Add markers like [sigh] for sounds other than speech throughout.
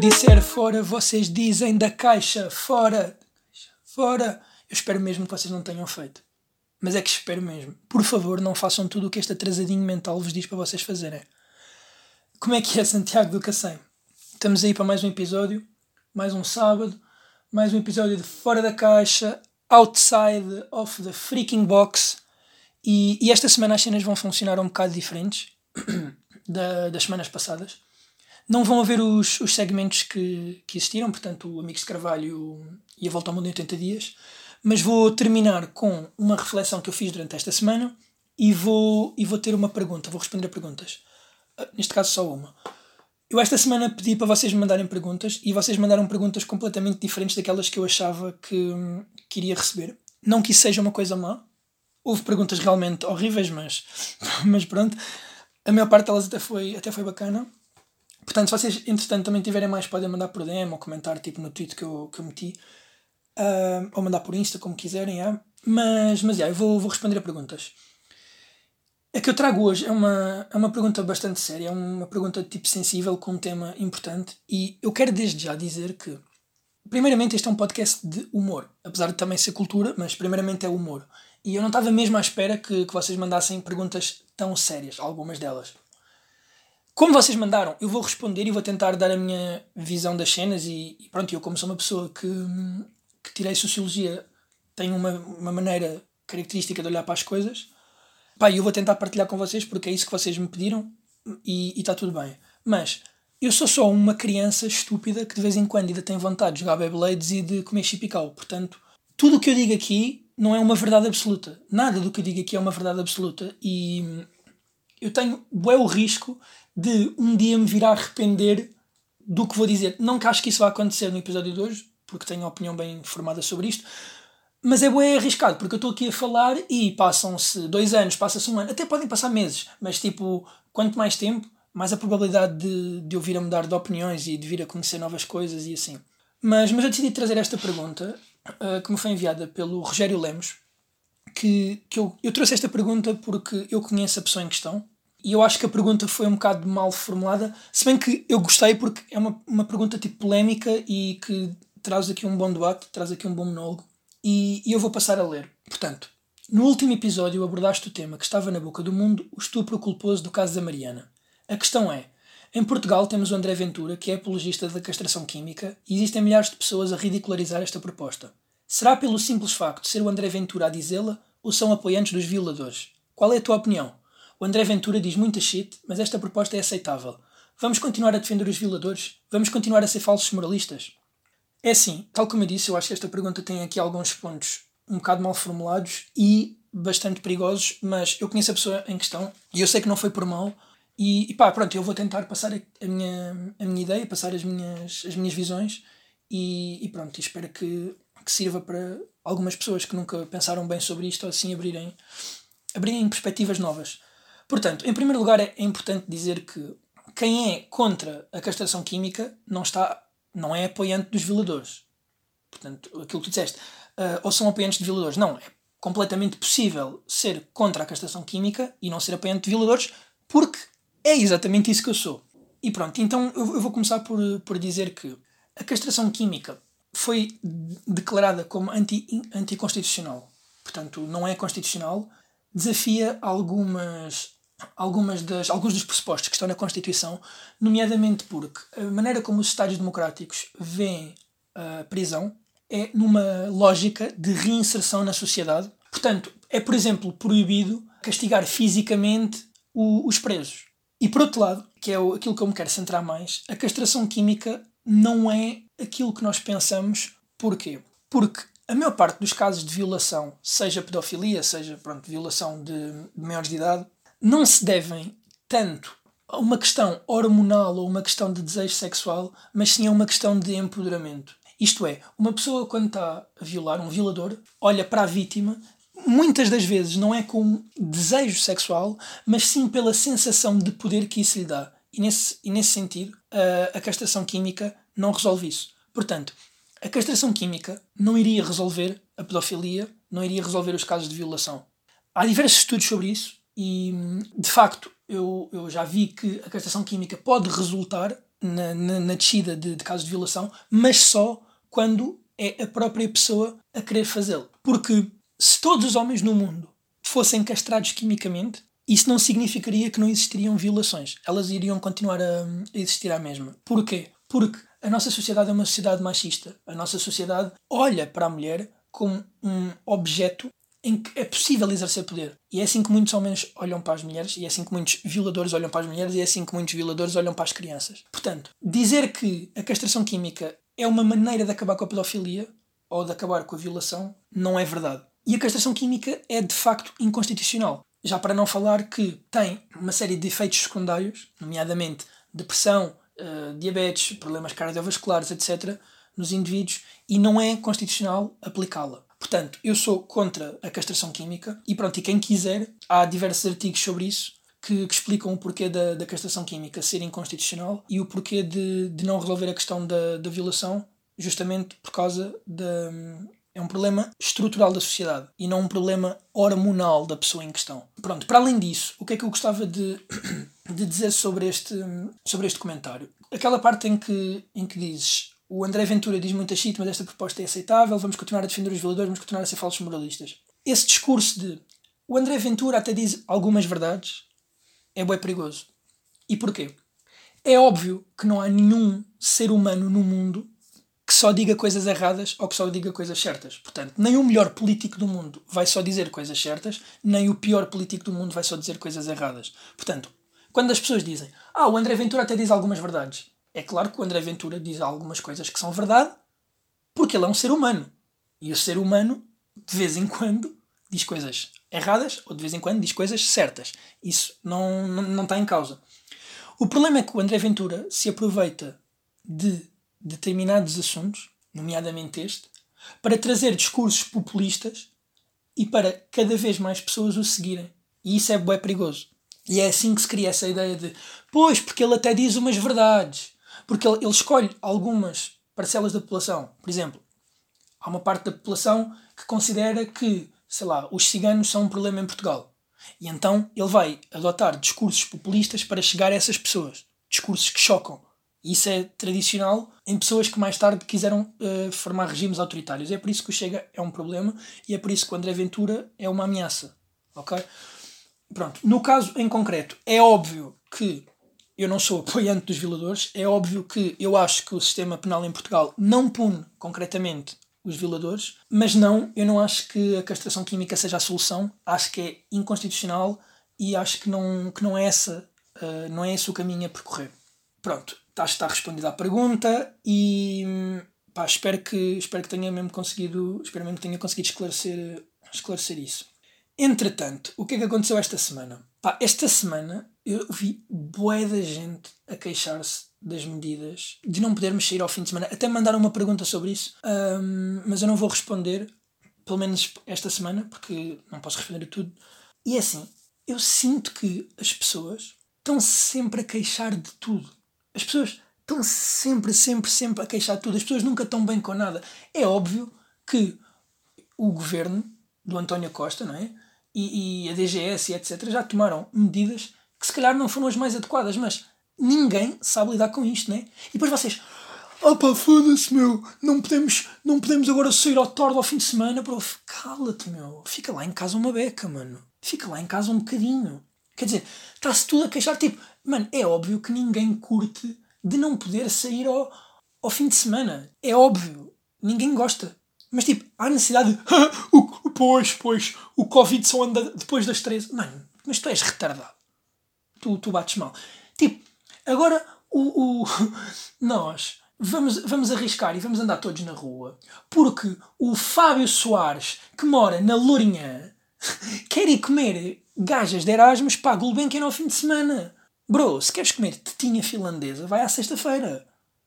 Disser fora, vocês dizem da caixa, fora, fora. Eu espero mesmo que vocês não tenham feito. Mas é que espero mesmo. Por favor, não façam tudo o que este atrasadinho mental vos diz para vocês fazerem. Como é que é, Santiago do Cacém? Estamos aí para mais um episódio, mais um sábado, mais um episódio de Fora da Caixa, Outside of the Freaking Box. E, e esta semana as cenas vão funcionar um bocado diferentes [coughs] da, das semanas passadas. Não vão haver os, os segmentos que, que existiram, portanto, o Amigos de Carvalho e a Volta ao Mundo em 80 Dias, mas vou terminar com uma reflexão que eu fiz durante esta semana e vou, e vou ter uma pergunta, vou responder a perguntas. Ah, neste caso, só uma. Eu esta semana pedi para vocês me mandarem perguntas e vocês mandaram perguntas completamente diferentes daquelas que eu achava que, que iria receber. Não que isso seja uma coisa má. Houve perguntas realmente horríveis, mas, [laughs] mas pronto. A maior parte delas até foi, até foi bacana. Portanto, se vocês, entretanto, também tiverem mais, podem mandar por DM ou comentar tipo, no tweet que eu, que eu meti. Uh, ou mandar por Insta, como quiserem. Yeah. Mas, mas yeah, eu vou, vou responder a perguntas. A que eu trago hoje é uma, é uma pergunta bastante séria, é uma pergunta tipo sensível, com um tema importante. E eu quero desde já dizer que, primeiramente, este é um podcast de humor. Apesar de também ser cultura, mas primeiramente é humor. E eu não estava mesmo à espera que, que vocês mandassem perguntas tão sérias, algumas delas. Como vocês mandaram, eu vou responder e vou tentar dar a minha visão das cenas. E, e pronto, eu, como sou uma pessoa que, que tirei sociologia, tenho uma, uma maneira característica de olhar para as coisas. Pá, eu vou tentar partilhar com vocês porque é isso que vocês me pediram e está tudo bem. Mas eu sou só uma criança estúpida que de vez em quando ainda tem vontade de jogar Beyblades e de comer chipical. Portanto, tudo o que eu digo aqui não é uma verdade absoluta. Nada do que eu digo aqui é uma verdade absoluta. E eu tenho é o risco de um dia me vir a arrepender do que vou dizer. Não que acho que isso vá acontecer no episódio de hoje, porque tenho uma opinião bem formada sobre isto, mas é bem arriscado, porque eu estou aqui a falar e passam-se dois anos, passa-se um ano, até podem passar meses, mas tipo, quanto mais tempo, mais a probabilidade de, de eu vir a mudar de opiniões e de vir a conhecer novas coisas e assim. Mas, mas eu decidi trazer esta pergunta, uh, que me foi enviada pelo Rogério Lemos, que, que eu, eu trouxe esta pergunta porque eu conheço a pessoa em questão, e eu acho que a pergunta foi um bocado mal formulada, se bem que eu gostei porque é uma, uma pergunta tipo polémica e que traz aqui um bom debate, traz aqui um bom monólogo. E, e eu vou passar a ler. Portanto, no último episódio abordaste o tema que estava na boca do mundo, o estupro culposo do caso da Mariana. A questão é: em Portugal temos o André Ventura, que é apologista da castração química, e existem milhares de pessoas a ridicularizar esta proposta. Será pelo simples facto de ser o André Ventura a dizê-la ou são apoiantes dos violadores? Qual é a tua opinião? O André Ventura diz muita shit, mas esta proposta é aceitável. Vamos continuar a defender os violadores? Vamos continuar a ser falsos moralistas? É assim, tal como eu disse, eu acho que esta pergunta tem aqui alguns pontos um bocado mal formulados e bastante perigosos, mas eu conheço a pessoa em questão e eu sei que não foi por mal. E, e pá, pronto, eu vou tentar passar a minha, a minha ideia, passar as minhas, as minhas visões e, e pronto, espero que, que sirva para algumas pessoas que nunca pensaram bem sobre isto ou assim abrirem, abrirem perspectivas novas. Portanto, em primeiro lugar, é importante dizer que quem é contra a castração química não está não é apoiante dos violadores. Portanto, aquilo que tu disseste, uh, ou são apoiantes de violadores. Não, é completamente possível ser contra a castração química e não ser apoiante de violadores, porque é exatamente isso que eu sou. E pronto, então eu, eu vou começar por, por dizer que a castração química foi declarada como anti, anticonstitucional. Portanto, não é constitucional, desafia algumas algumas das, alguns dos pressupostos que estão na Constituição, nomeadamente porque a maneira como os Estados democráticos veem a prisão é numa lógica de reinserção na sociedade. Portanto, é, por exemplo, proibido castigar fisicamente o, os presos. E por outro lado, que é aquilo que eu me quero centrar mais, a castração química não é aquilo que nós pensamos. Porquê? Porque a maior parte dos casos de violação, seja pedofilia, seja pronto, violação de, de maiores de idade, não se devem tanto a uma questão hormonal ou uma questão de desejo sexual, mas sim a uma questão de empoderamento. Isto é, uma pessoa quando está a violar, um violador, olha para a vítima, muitas das vezes não é com desejo sexual, mas sim pela sensação de poder que isso lhe dá. E nesse, e nesse sentido, a, a castração química não resolve isso. Portanto, a castração química não iria resolver a pedofilia, não iria resolver os casos de violação. Há diversos estudos sobre isso, e de facto, eu, eu já vi que a castração química pode resultar na, na, na descida de, de casos de violação, mas só quando é a própria pessoa a querer fazê-lo. Porque se todos os homens no mundo fossem castrados quimicamente, isso não significaria que não existiriam violações. Elas iriam continuar a, existir à mesma. Porquê? Porque a nossa sociedade é uma sociedade machista. A nossa sociedade olha para a mulher como um objeto em que é possível exercer poder. E é assim que muitos homens olham para as mulheres, e é assim que muitos violadores olham para as mulheres, e é assim que muitos violadores olham para as crianças. Portanto, dizer que a castração química é uma maneira de acabar com a pedofilia ou de acabar com a violação não é verdade. E a castração química é de facto inconstitucional. Já para não falar que tem uma série de efeitos secundários, nomeadamente depressão, uh, diabetes, problemas cardiovasculares, etc., nos indivíduos, e não é constitucional aplicá-la. Portanto, eu sou contra a castração química e pronto, e quem quiser, há diversos artigos sobre isso que, que explicam o porquê da, da castração química ser inconstitucional e o porquê de, de não resolver a questão da, da violação, justamente por causa da. É um problema estrutural da sociedade e não um problema hormonal da pessoa em questão. Pronto, para além disso, o que é que eu gostava de, [coughs] de dizer sobre este, sobre este comentário? Aquela parte em que, em que dizes o André Ventura diz muita shit, mas esta proposta é aceitável, vamos continuar a defender os violadores, vamos continuar a ser falsos moralistas. Esse discurso de o André Ventura até diz algumas verdades é bem perigoso. E porquê? É óbvio que não há nenhum ser humano no mundo que só diga coisas erradas ou que só diga coisas certas. Portanto, nem o melhor político do mundo vai só dizer coisas certas, nem o pior político do mundo vai só dizer coisas erradas. Portanto, quando as pessoas dizem, ah, o André Ventura até diz algumas verdades, é claro que o André Ventura diz algumas coisas que são verdade, porque ele é um ser humano. E o ser humano, de vez em quando, diz coisas erradas ou de vez em quando diz coisas certas. Isso não, não, não está em causa. O problema é que o André Ventura se aproveita de determinados assuntos, nomeadamente este, para trazer discursos populistas e para cada vez mais pessoas o seguirem. E isso é bem perigoso. E é assim que se cria essa ideia de, pois, porque ele até diz umas verdades. Porque ele, ele escolhe algumas parcelas da população. Por exemplo, há uma parte da população que considera que, sei lá, os ciganos são um problema em Portugal. E então ele vai adotar discursos populistas para chegar a essas pessoas. Discursos que chocam. E isso é tradicional em pessoas que mais tarde quiseram uh, formar regimes autoritários. É por isso que o Chega é um problema e é por isso que o André Ventura é uma ameaça. Ok? Pronto. No caso em concreto, é óbvio que eu não sou apoiante dos violadores. É óbvio que eu acho que o sistema penal em Portugal não pune concretamente os violadores, mas não, eu não acho que a castração química seja a solução. Acho que é inconstitucional e acho que não, que não é essa, uh, não é esse o caminho a percorrer. Pronto, está, está respondida a pergunta e pá, espero que espero que tenha mesmo conseguido, espero mesmo que tenha conseguido esclarecer, esclarecer isso. Entretanto, o que é que aconteceu esta semana? Pá, esta semana eu vi bué da gente a queixar-se das medidas de não podermos sair ao fim de semana. Até mandaram uma pergunta sobre isso, um, mas eu não vou responder, pelo menos esta semana, porque não posso responder tudo. E é assim, eu sinto que as pessoas estão sempre a queixar de tudo. As pessoas estão sempre, sempre, sempre a queixar de tudo. As pessoas nunca estão bem com nada. É óbvio que o governo do António Costa, não é? e, e a DGS e etc. já tomaram medidas que se calhar não foram as mais adequadas, mas ninguém sabe lidar com isto, né? E depois vocês, opa, foda-se, meu, não podemos, não podemos agora sair ao tarde ao fim de semana, bro, cala-te, meu, fica lá em casa uma beca, mano, fica lá em casa um bocadinho. Quer dizer, está-se tudo a queixar, tipo, mano, é óbvio que ninguém curte de não poder sair ao, ao fim de semana, é óbvio, ninguém gosta. Mas tipo, há necessidade de. [laughs] o, pois, pois, o Covid só anda depois das 13. Mano, mas tu és retardado. Tu, tu bates mal. Tipo, agora o, o, [laughs] nós vamos, vamos arriscar e vamos andar todos na rua porque o Fábio Soares, que mora na Lourinhã, [laughs] quer ir comer gajas de Erasmus para Gulbenkian ao fim de semana. Bro, se queres comer tetinha finlandesa, vai à sexta-feira.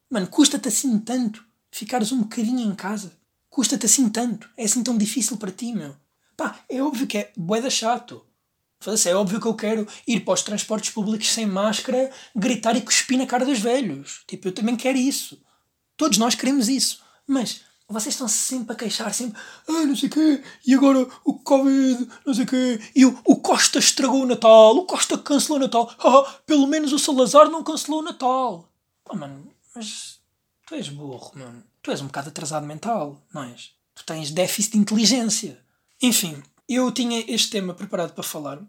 Mano, custa-te assim tanto ficares um bocadinho em casa. Custa-te assim tanto? É assim tão difícil para ti, meu? Pá, é óbvio que é boeda chato. É óbvio que eu quero ir para os transportes públicos sem máscara, gritar e cuspir na cara dos velhos. Tipo, eu também quero isso. Todos nós queremos isso. Mas vocês estão sempre a queixar, sempre, ah, não sei o quê, e agora o Covid, não sei o quê, e o, o Costa estragou o Natal, o Costa cancelou o Natal, ah, pelo menos o Salazar não cancelou o Natal. Oh, mano, mas tu és burro, mano. Tu és um bocado atrasado mental, não és? Tu tens déficit de inteligência. Enfim, eu tinha este tema preparado para falar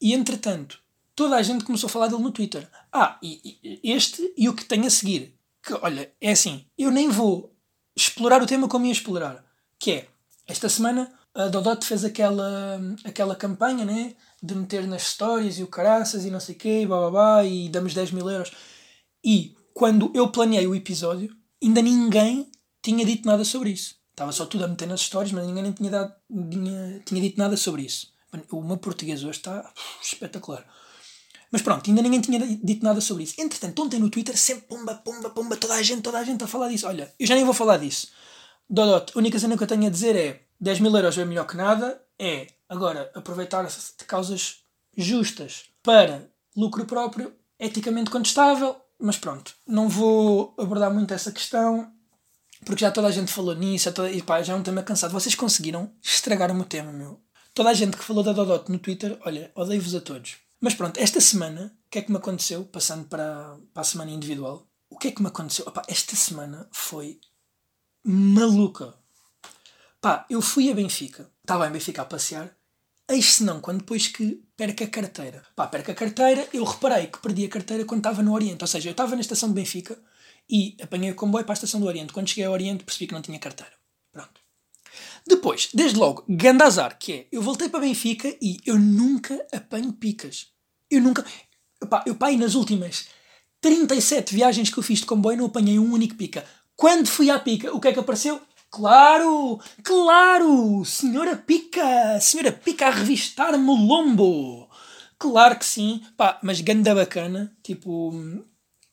e, entretanto, toda a gente começou a falar dele no Twitter. Ah, e, e este e o que tem a seguir. Que, olha, é assim, eu nem vou explorar o tema como ia explorar. Que é, esta semana a Dodot fez aquela, aquela campanha, né? De meter nas histórias e o caraças e não sei o quê, e e damos 10 mil euros. E quando eu planeei o episódio, ainda ninguém tinha dito nada sobre isso. Estava só tudo a meter nas histórias, mas ninguém tinha, dado, tinha, tinha dito nada sobre isso. O meu português hoje está espetacular. Mas pronto, ainda ninguém tinha dito nada sobre isso. Entretanto, ontem no Twitter, sempre pumba, pumba, pumba, toda a gente, toda a gente a falar disso. Olha, eu já nem vou falar disso. Dodot, a única cena que eu tenho a dizer é 10 mil euros é melhor que nada. É, agora, aproveitar-se de causas justas para lucro próprio, eticamente contestável. Mas pronto, não vou abordar muito essa questão, porque já toda a gente falou nisso, toda, e pá, já é um tema cansado. Vocês conseguiram estragar o meu tema, meu. Toda a gente que falou da Dodot no Twitter, olha, odeio-vos a todos. Mas pronto, esta semana, o que é que me aconteceu? Passando para, para a semana individual, o que é que me aconteceu? Opa, esta semana foi maluca. Pá, eu fui a Benfica, estava em Benfica a passear, eis se não, quando depois que perca a carteira. Pá, perca a carteira, eu reparei que perdi a carteira quando estava no Oriente. Ou seja, eu estava na estação de Benfica e apanhei o comboio para a estação do Oriente. Quando cheguei ao Oriente percebi que não tinha carteira. Depois, desde logo, Gandazar, que é, eu voltei para Benfica e eu nunca apanho picas. Eu nunca. Epá, eu pai nas últimas 37 viagens que eu fiz de comboio não apanhei um único pica. Quando fui à pica, o que é que apareceu? Claro! Claro! Senhora Pica! Senhora Pica a revistar-me o lombo! Claro que sim, pá, mas ganda bacana, tipo,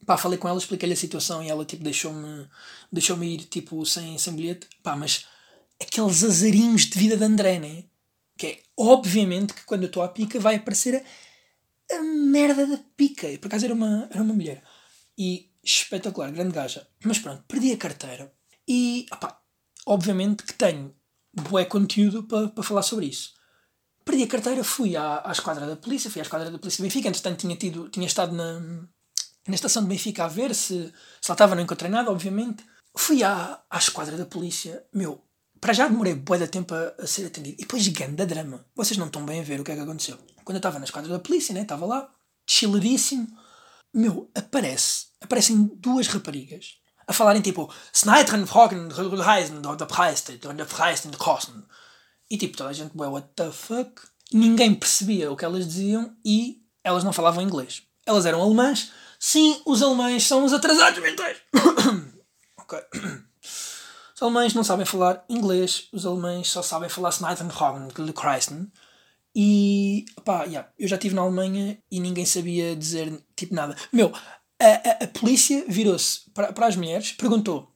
pá, falei com ela, expliquei-lhe a situação e ela, tipo, deixou-me deixou-me ir, tipo, sem, sem bilhete, pá, mas aqueles azarinhos de vida de André, né? Que é, obviamente, que quando eu estou à pica vai aparecer a, a merda da pica. E por acaso era uma, era uma mulher. E espetacular, grande gaja. Mas pronto, perdi a carteira. E, opá, obviamente que tenho bué conteúdo para pa falar sobre isso. Perdi a carteira, fui à, à esquadra da polícia, fui à esquadra da polícia de Benfica, entretanto tinha, tido, tinha estado na, na estação de Benfica a ver se, se lá estava, não encontrei nada, obviamente. Fui à, à esquadra da polícia, meu, para já demorei bué de tempo a, a, ser atendido. E depois ganda drama. Vocês não estão bem a ver o que é que aconteceu. Quando eu estava na esquadra da polícia, né, estava lá, chiladíssimo, meu, aparece, aparecem duas raparigas a falarem tipo Sneitren fragen Reisen oder Preiste oder. E tipo, toda a gente, well, what the fuck? Ninguém percebia o que elas diziam e elas não falavam inglês. Elas eram alemãs. Sim, os alemães são os atrasados mentais. [coughs] ok. Os alemães não sabem falar inglês. Os alemães só sabem falar Sneitren fragen Kreisen. E, pá, yeah, eu já estive na Alemanha e ninguém sabia dizer tipo nada. Meu, a, a, a polícia virou-se para, para as mulheres, perguntou: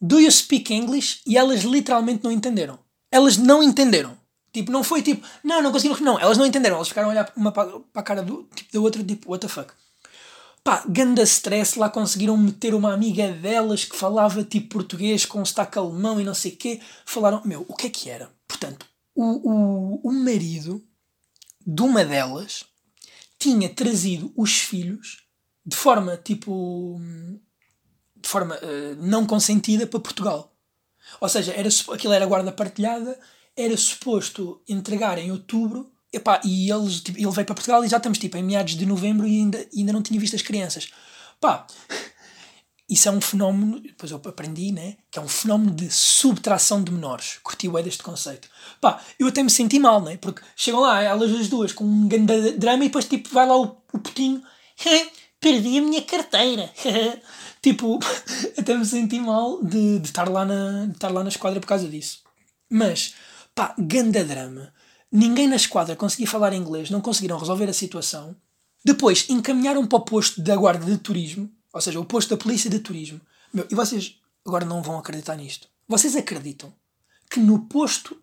Do you speak English? E elas literalmente não entenderam. Elas não entenderam. Tipo, não foi tipo, não, não conseguiram. Não, elas não entenderam. Elas ficaram a olhar uma para, para a cara do, tipo, da outra, tipo, what the fuck. Pá, ganda stress, lá conseguiram meter uma amiga delas que falava tipo português com sotaque alemão e não sei o quê. Falaram, meu, o que é que era? Portanto, o, o, o marido de uma delas tinha trazido os filhos de forma tipo de forma uh, não consentida para Portugal. Ou seja, era, aquilo era guarda partilhada, era suposto entregar em outubro epá, e eles, tipo, ele veio para Portugal e já estamos tipo, em meados de novembro e ainda, ainda não tinha visto as crianças. Pá, isso é um fenómeno, depois eu aprendi, né? Que é um fenómeno de subtração de menores. Curti o deste conceito. Pá, eu até me senti mal, né? Porque chegam lá elas as duas com um grande drama e depois tipo vai lá o, o putinho, [laughs] perdi a minha carteira. [laughs] tipo, [laughs] até me senti mal de, de, estar lá na, de estar lá na esquadra por causa disso. Mas, pá, ganda drama. Ninguém na esquadra conseguia falar inglês, não conseguiram resolver a situação. Depois encaminharam para o posto da guarda de turismo ou seja, o posto da polícia de turismo. Meu, e vocês agora não vão acreditar nisto. Vocês acreditam que no posto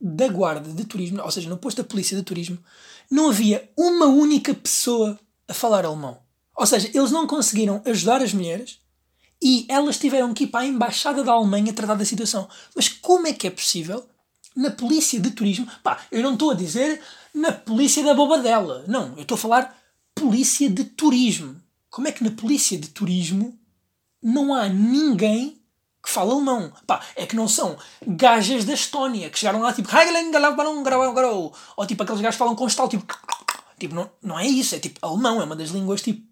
da guarda de turismo, ou seja, no posto da polícia de turismo, não havia uma única pessoa a falar alemão. Ou seja, eles não conseguiram ajudar as mulheres e elas tiveram que ir para a embaixada da Alemanha tratar da situação. Mas como é que é possível na polícia de turismo? Pá, eu não estou a dizer na polícia da bobadela. Não, eu estou a falar polícia de turismo. Como é que na polícia de turismo não há ninguém que fala alemão. Pá, é que não são gajas da Estónia que chegaram lá tipo ou tipo aqueles gajos que falam com estalo tipo tipo não, não é isso, é tipo alemão, é uma das línguas tipo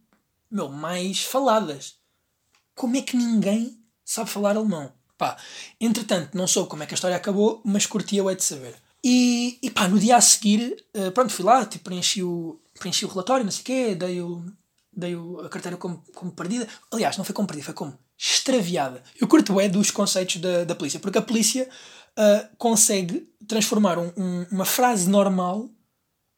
meu, mais faladas. Como é que ninguém sabe falar alemão? Pá, entretanto, não soube como é que a história acabou, mas curtia o é de saber. E, e pá, no dia a seguir, uh, pronto, fui lá, tipo, preenchi o, preenchi o relatório, não sei o quê, dei, o, dei o, a carteira como, como perdida. Aliás, não foi como perdida, foi como extraviada. Eu curto é dos conceitos da, da polícia, porque a polícia uh, consegue transformar um, um, uma frase normal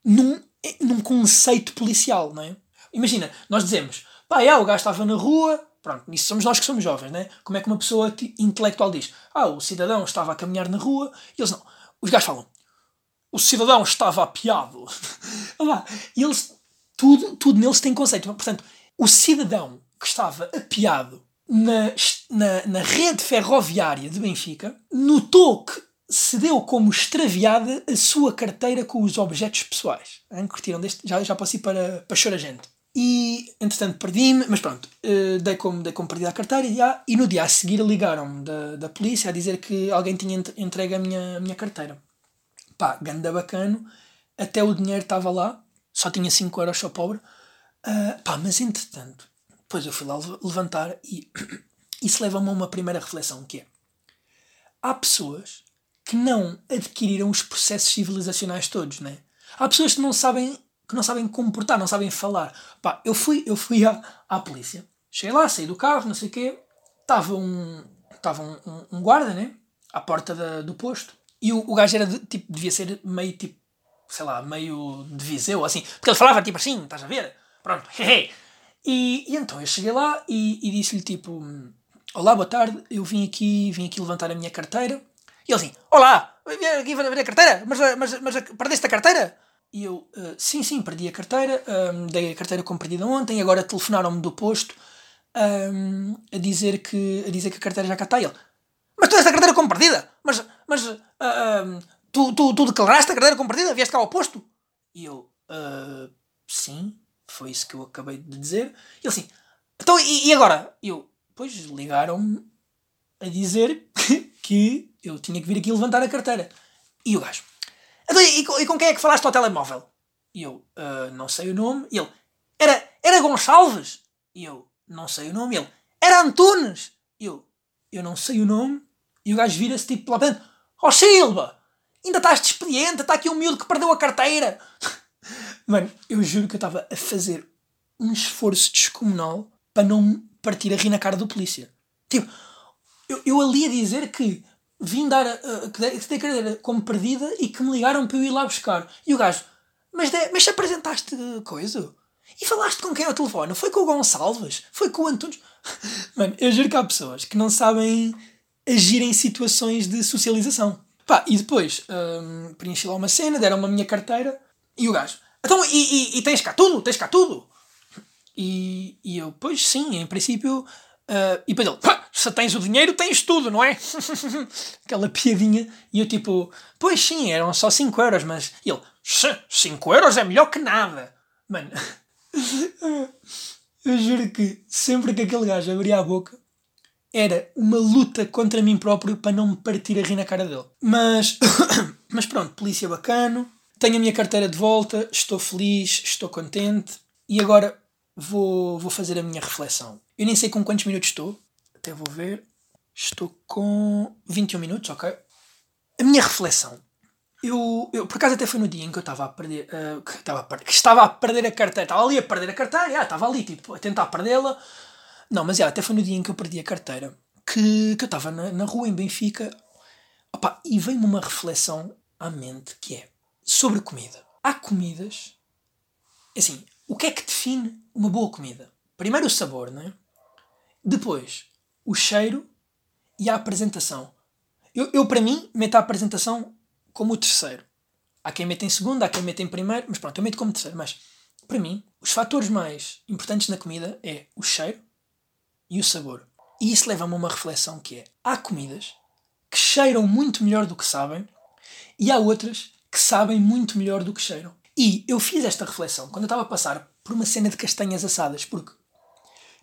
num, num conceito policial, não é? Imagina, nós dizemos, pá, é, o gajo estava na rua, pronto, isso somos nós que somos jovens, né? Como é que uma pessoa intelectual diz, ah, o cidadão estava a caminhar na rua, e eles não. Os gajos falam, o cidadão estava apiado. [laughs] e eles, tudo, tudo neles tem conceito. Portanto, o cidadão que estava apiado na, na, na rede ferroviária de Benfica notou que se deu como extraviada a sua carteira com os objetos pessoais. Hein? Curtiram deste? Já, já passei para, para chorar gente. E, entretanto, perdi-me, mas pronto, uh, dei, como, dei como perdida a carteira e, ah, e no dia a seguir ligaram-me da, da polícia a dizer que alguém tinha entregue a minha, a minha carteira pá, ganda bacano, até o dinheiro estava lá, só tinha 5 euros, só pobre, uh, pá, mas entretanto, depois eu fui lá levantar e [coughs] isso leva-me a uma primeira reflexão, que é, há pessoas que não adquiriram os processos civilizacionais todos, né? Há pessoas que não sabem que não sabem comportar, não sabem falar. Pá, eu fui, eu fui à, à polícia, cheguei lá, saí do carro, não sei o quê, estava um, estava um, um, um guarda, né? À porta da, do posto. E o, o gajo era de, tipo, devia ser meio tipo, sei lá, meio de Viseu, assim. Porque ele falava tipo assim, estás a ver? Pronto, [laughs] hehe. E, e então eu cheguei lá e, e disse-lhe tipo: Olá, boa tarde, eu vim aqui, vim aqui levantar a minha carteira. E ele assim: Olá, vim aqui ver a carteira, mas, mas, mas perdeste a carteira? E eu: uh, Sim, sim, perdi a carteira, um, dei a carteira como perdida ontem, agora telefonaram-me do posto um, a, dizer que, a dizer que a carteira já cá está. E ele: Mas tu deste a carteira como perdida? Mas, mas uh, uh, tu, tu, tu declaraste a carteira como perdida? Vieste cá ao posto? E eu, uh, sim, foi isso que eu acabei de dizer. E ele assim, então e, e agora? E eu, pois ligaram-me a dizer [laughs] que eu tinha que vir aqui levantar a carteira. E o gajo, então, e, e com quem é que falaste ao telemóvel? E eu, uh, não sei o nome. E ele, era, era Gonçalves? E eu, não sei o nome. E ele, era Antunes? E eu, eu não sei o nome. E o gajo vira-se tipo lá dentro: Ó oh, Silva, ainda estás de expediente, está aqui um miúdo que perdeu a carteira. [laughs] Mano, eu juro que eu estava a fazer um esforço descomunal para não partir a rir na cara do polícia. Tipo, eu, eu ali a dizer que vim dar a, que dei a carteira como perdida e que me ligaram para eu ir lá buscar. E o gajo, mas, de, mas se apresentaste coisa? E falaste com quem ao telefone? Foi com o Gonçalves? Foi com o Antunes? [laughs] Mano, eu juro que há pessoas que não sabem agir em situações de socialização. Pá, e depois hum, preenchi lá uma cena, deram-me a minha carteira e o gajo, então, e, e, e, tens cá tudo? Tens cá tudo? E, e eu, pois sim, em princípio. Uh, e depois ele, se tens o dinheiro, tens tudo, não é? [laughs] Aquela piadinha. E eu, tipo, pois sim, eram só 5 euros, mas. E ele, 5 euros é melhor que nada. Mano, [laughs] eu juro que sempre que aquele gajo abria a boca, era uma luta contra mim próprio para não me partir a rir na cara dele. Mas, [coughs] mas pronto, polícia bacano, tenho a minha carteira de volta, estou feliz, estou contente e agora vou, vou fazer a minha reflexão. Eu nem sei com quantos minutos estou, até vou ver. Estou com 21 minutos, ok? A minha reflexão. Eu, eu por acaso até foi no dia em que eu estava a perder, uh, que, estava a perder que estava a perder a carteira, estava ali a perder a carteira, ah, estava ali tipo, a tentar perdê-la não, mas já, até foi no dia em que eu perdi a carteira que, que eu estava na, na rua em Benfica opa, e veio-me uma reflexão à mente que é sobre comida. Há comidas. Assim, o que é que define uma boa comida? Primeiro o sabor, não é? Depois o cheiro e a apresentação. Eu, eu para mim, meto a apresentação como o terceiro. Há quem meta em segundo, há quem meta em primeiro, mas pronto, eu meto como terceiro. Mas para mim, os fatores mais importantes na comida é o cheiro, e o sabor. E isso leva-me a uma reflexão que é: há comidas que cheiram muito melhor do que sabem e há outras que sabem muito melhor do que cheiram. E eu fiz esta reflexão quando eu estava a passar por uma cena de castanhas assadas, porque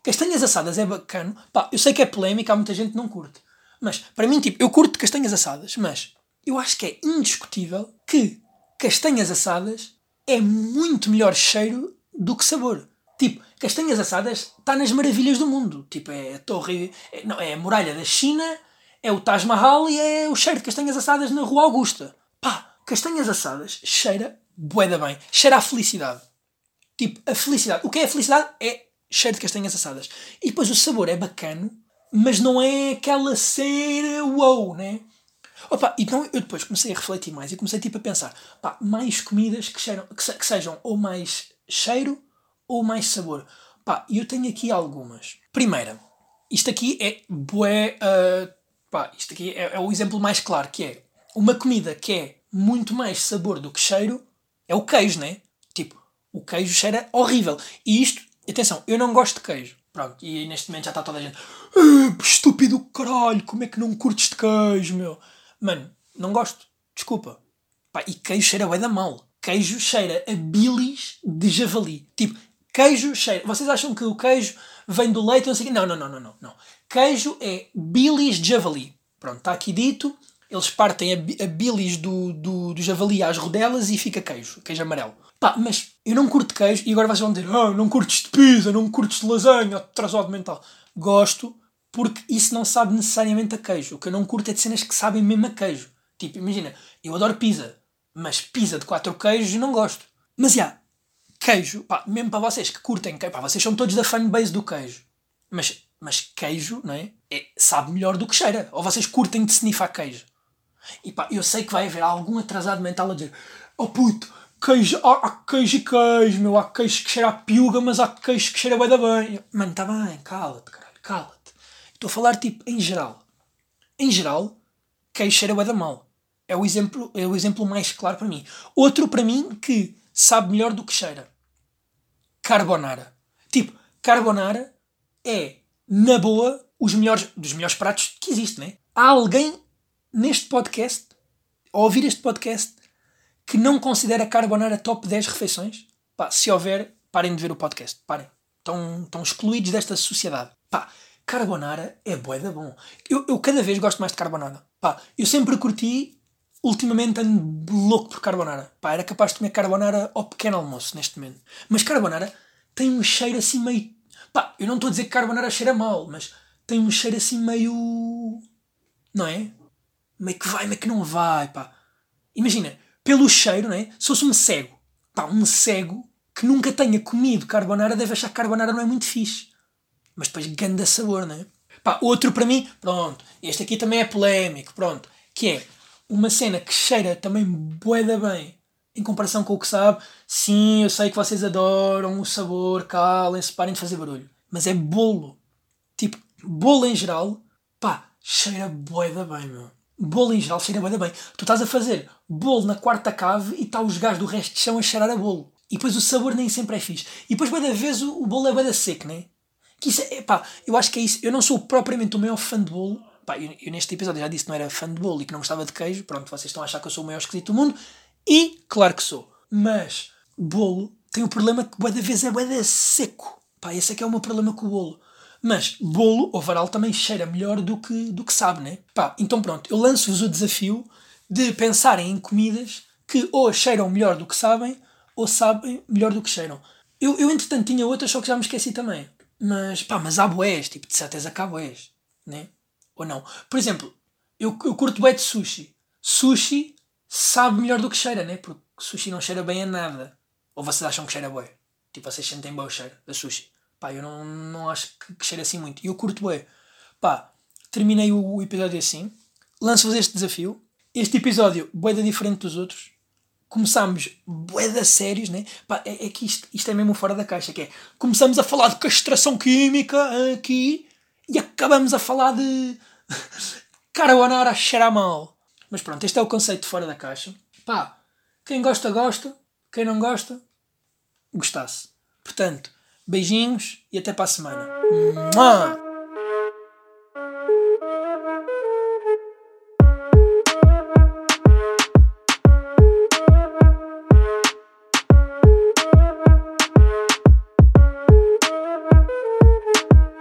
castanhas assadas é bacana. Pá, eu sei que é polémica, há muita gente que não curte. Mas, para mim, tipo, eu curto castanhas assadas, mas eu acho que é indiscutível que castanhas assadas é muito melhor cheiro do que sabor. Tipo, castanhas assadas está nas maravilhas do mundo. Tipo, é a torre. É, não, é a muralha da China, é o Taj Mahal e é o cheiro de castanhas assadas na Rua Augusta. Pá, castanhas assadas cheira bué da bem. Cheira a felicidade. Tipo, a felicidade. O que é a felicidade? É cheiro de castanhas assadas. E depois o sabor é bacana, mas não é aquela cena wow, né? Opa, então eu depois comecei a refletir mais e comecei tipo a pensar, pá, mais comidas que, cheiram, que, se, que sejam ou mais cheiro ou mais sabor. Pá, eu tenho aqui algumas. Primeira, isto aqui é bué, uh, pá, isto aqui é, é o exemplo mais claro, que é uma comida que é muito mais sabor do que cheiro, é o queijo, né? Tipo, o queijo cheira horrível. E isto, atenção, eu não gosto de queijo. Pronto, e neste momento já está toda a gente. Ah, estúpido caralho, como é que não curtes de queijo, meu? Mano, não gosto. Desculpa. Pá, e queijo cheira bem da mal. Queijo cheira a bilis de javali. Tipo, queijo cheira. Vocês acham que o queijo vem do leite? Não sei Não, não, não, não, não. não. Queijo é bilis de javali. Pronto, está aqui dito. Eles partem a, a bilis do, do, do javali às rodelas e fica queijo. Queijo amarelo. Pá, mas eu não curto queijo e agora vocês vão dizer oh, não curtes de pizza, não curtes de lasanha, atrasado mental. Gosto porque isso não sabe necessariamente a queijo. O que eu não curto é de cenas que sabem mesmo a queijo. Tipo, imagina, eu adoro pizza, mas pizza de quatro queijos não gosto. Mas já, yeah, queijo, pá, mesmo para vocês que curtem queijo, pá, vocês são todos da fanbase do queijo. Mas, mas queijo, não é? é? Sabe melhor do que cheira. Ou vocês curtem de snifar queijo. E pá, eu sei que vai haver algum atrasado mental a dizer: Oh puto, queijo, há, há queijo e queijo, meu, há queijo que cheira a piuga, mas há queijo que cheira bem da bem. Mano, tá bem, cala-te, caralho, cala-te. Estou a falar tipo em geral. Em geral, queijo cheira bem da mal. É o, exemplo, é o exemplo mais claro para mim. Outro para mim que sabe melhor do que cheira. Carbonara. Tipo, carbonara é, na boa, os melhores, dos melhores pratos que existe, né? Há alguém neste podcast, a ouvir este podcast, que não considera carbonara top 10 refeições? Pá, se houver, parem de ver o podcast. Parem. Estão, estão excluídos desta sociedade. Pá, carbonara é boeda bom. Eu, eu cada vez gosto mais de carbonara. Pá, eu sempre curti, ultimamente ando louco por carbonara. Pá, era capaz de comer carbonara ao pequeno almoço neste momento. Mas carbonara tem um cheiro assim meio. Pá, eu não estou a dizer que carbonara cheira mal, mas tem um cheiro assim meio. Não é? Meio que vai, meio que não vai, pá. Imagina, pelo cheiro, não é? Se fosse um cego, pá, um cego que nunca tenha comido carbonara deve achar que carbonara não é muito fixe. Mas depois ganda sabor, não é? Pá, outro para mim, pronto, este aqui também é polémico, pronto, que é uma cena que cheira também boeda bem em comparação com o que sabe. Sim, eu sei que vocês adoram o sabor, calem-se, parem de fazer barulho. Mas é bolo. Tipo, bolo em geral, pá, cheira boeda bem, meu bolo em geral cheira bem, bem. Tu estás a fazer bolo na quarta cave e está os gajos do resto de chão a cheirar a bolo. E depois o sabor nem sempre é fixe. E depois, bem da vez, o, o bolo é bem da seco, né? Que isso é, pá, eu acho que é isso. Eu não sou propriamente o maior fã de bolo. Pá, eu, eu, neste episódio já disse que não era fã de bolo e que não gostava de queijo. Pronto, vocês estão a achar que eu sou o maior esquisito do mundo. E, claro que sou. Mas, bolo tem o problema que, bem da vez, é bem da seco. Pá, esse é que é o meu problema com o bolo. Mas bolo ou varal também cheira melhor do que, do que sabe, né? Pá, então pronto, eu lanço-vos o desafio de pensarem em comidas que ou cheiram melhor do que sabem ou sabem melhor do que cheiram. Eu, eu entretanto tinha outras, só que já me esqueci também. Mas pá, mas há boés, tipo, de certeza que há boés, né? Ou não? Por exemplo, eu, eu curto bué de sushi. Sushi sabe melhor do que cheira, né? Porque sushi não cheira bem a nada. Ou vocês acham que cheira bué? Tipo, vocês sentem bem o cheiro da sushi. Pá, eu não, não acho que, que assim muito. E eu curto bem. Pá, terminei o, o episódio assim. Lanço-vos este desafio. Este episódio, boeda diferente dos outros. Começámos boeda sérios, né? Pá, é, é que isto, isto é mesmo fora da caixa. Que é, começamos a falar de castração química aqui e acabamos a falar de [laughs] carbonara a cheirar mal. Mas pronto, este é o conceito de fora da caixa. Pá, quem gosta, gosta. Quem não gosta, gostasse. Portanto, Beijinhos e até para a semana. Mua!